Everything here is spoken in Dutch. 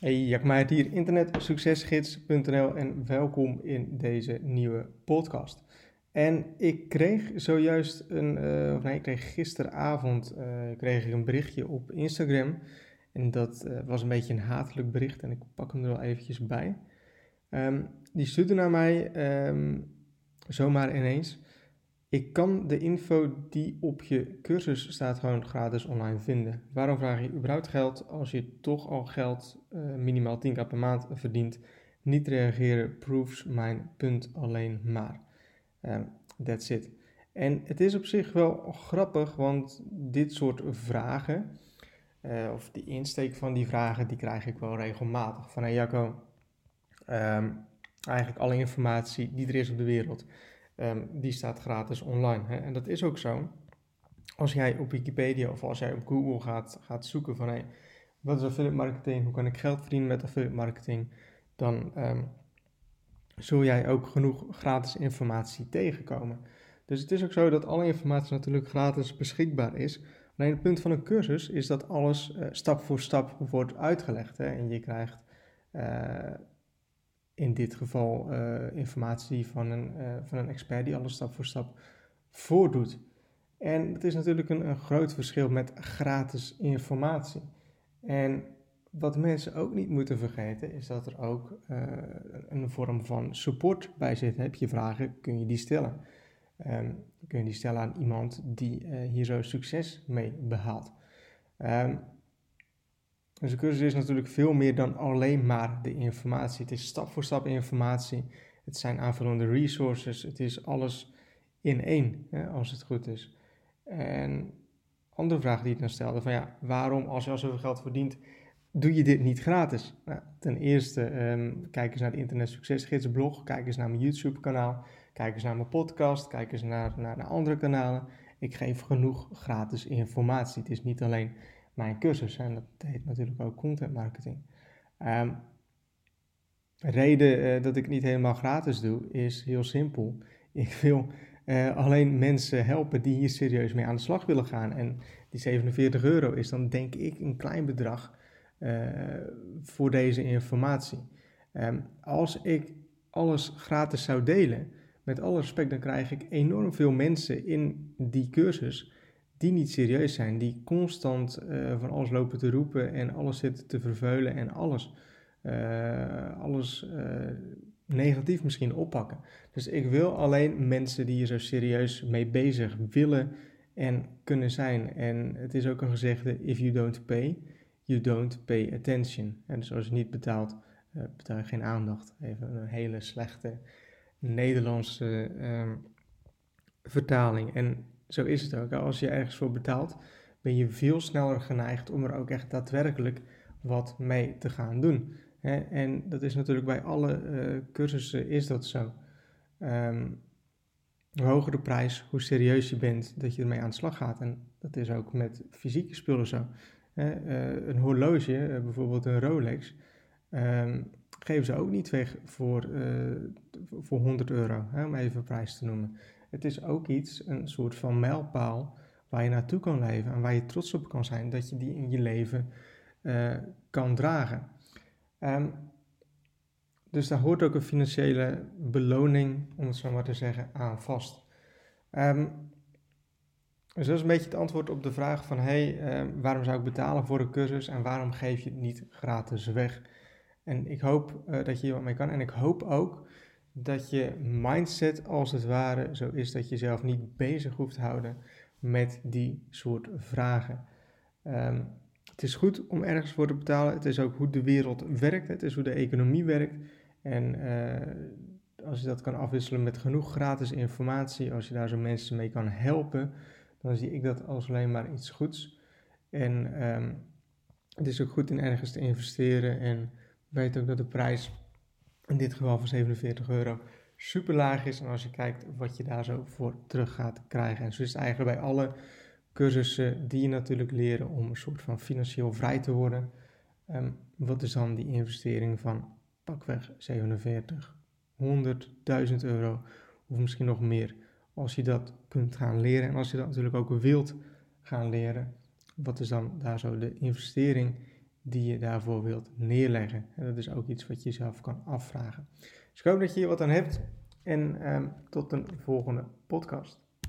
Hey, Jack hier, internetsuccesgids.nl en welkom in deze nieuwe podcast. En ik kreeg zojuist een, uh, of nee, ik kreeg gisteravond uh, kreeg ik een berichtje op Instagram. En dat uh, was een beetje een hatelijk bericht en ik pak hem er wel eventjes bij. Um, die stuurde naar mij um, zomaar ineens. Ik kan de info die op je cursus staat gewoon gratis online vinden. Waarom vraag je überhaupt geld als je toch al geld uh, minimaal 10k per maand verdient? Niet reageren proves mijn punt alleen maar. Um, that's it. En het is op zich wel grappig, want dit soort vragen, uh, of die insteek van die vragen, die krijg ik wel regelmatig. Van hey Jacco, um, eigenlijk alle informatie die er is op de wereld um, die staat gratis online. Hè? En dat is ook zo. Als jij op Wikipedia of als jij op Google gaat, gaat zoeken van hey, wat is affiliate marketing, hoe kan ik geld verdienen met affiliate marketing, dan um, zul jij ook genoeg gratis informatie tegenkomen. Dus het is ook zo dat alle informatie natuurlijk gratis beschikbaar is. Alleen het punt van een cursus is dat alles uh, stap voor stap wordt uitgelegd. Hè? En je krijgt uh, in dit geval uh, informatie van een, uh, van een expert die alles stap voor stap voordoet. En het is natuurlijk een, een groot verschil met gratis informatie. En wat mensen ook niet moeten vergeten is dat er ook uh, een vorm van support bij zit. Heb je vragen, kun je die stellen. Um, kun je die stellen aan iemand die hier zo succes mee behaalt. Um, dus de cursus is natuurlijk veel meer dan alleen maar de informatie. Het is stap voor stap informatie. Het zijn aanvullende resources. Het is alles in één, hè, als het goed is. En andere vraag die ik dan stelde, van ja, waarom als je al zoveel geld verdient, doe je dit niet gratis? Nou, ten eerste, um, kijk eens naar de Internet Succesgids blog, kijk eens naar mijn YouTube kanaal, kijk eens naar mijn podcast, kijk eens naar, naar, naar andere kanalen. Ik geef genoeg gratis informatie. Het is niet alleen mijn cursus. En dat heet natuurlijk ook content marketing. Um, reden uh, dat ik het niet helemaal gratis doe, is heel simpel. Ik wil uh, alleen mensen helpen die hier serieus mee aan de slag willen gaan. En die 47 euro is dan denk ik een klein bedrag uh, voor deze informatie. Um, als ik alles gratis zou delen, met alle respect, dan krijg ik enorm veel mensen in die cursus die niet serieus zijn, die constant uh, van alles lopen te roepen en alles zitten te verveulen en alles, uh, alles uh, negatief misschien oppakken. Dus ik wil alleen mensen die hier zo serieus mee bezig willen en kunnen zijn. En het is ook een gezegde: if you don't pay, you don't pay attention. En dus als je niet betaalt, betaal je geen aandacht. Even een hele slechte Nederlandse um, vertaling. En zo is het ook. Als je ergens voor betaalt, ben je veel sneller geneigd om er ook echt daadwerkelijk wat mee te gaan doen. En dat is natuurlijk bij alle uh, cursussen is dat zo. Um, hoe hoger de prijs, hoe serieus je bent dat je ermee aan de slag gaat. En dat is ook met fysieke spullen zo. Uh, een horloge, uh, bijvoorbeeld een Rolex, um, geven ze ook niet weg voor, voor 100 euro, hè, om even prijs te noemen. Het is ook iets, een soort van mijlpaal waar je naartoe kan leven en waar je trots op kan zijn dat je die in je leven uh, kan dragen. Um, dus daar hoort ook een financiële beloning, om het zo maar te zeggen, aan vast. Um, dus dat is een beetje het antwoord op de vraag van, hey, uh, waarom zou ik betalen voor een cursus en waarom geef je het niet gratis weg? En ik hoop uh, dat je hier wat mee kan en ik hoop ook dat je mindset als het ware zo is dat je jezelf niet bezig hoeft te houden met die soort vragen. Um, het is goed om ergens voor te betalen. Het is ook hoe de wereld werkt. Het is hoe de economie werkt. En uh, als je dat kan afwisselen met genoeg gratis informatie, als je daar zo mensen mee kan helpen, dan zie ik dat als alleen maar iets goeds. En um, het is ook goed in ergens te investeren. En weet ook dat de prijs in dit geval van 47 euro, super laag is. En als je kijkt wat je daar zo voor terug gaat krijgen. En zo is het eigenlijk bij alle cursussen die je natuurlijk leren om een soort van financieel vrij te worden. Um, wat is dan die investering van pakweg 47, 100, 1000 euro of misschien nog meer. Als je dat kunt gaan leren en als je dat natuurlijk ook wilt gaan leren, wat is dan daar zo de investering die je daarvoor wilt neerleggen. En dat is ook iets wat je zelf kan afvragen. Dus ik hoop dat je hier wat aan hebt en ehm, tot een volgende podcast.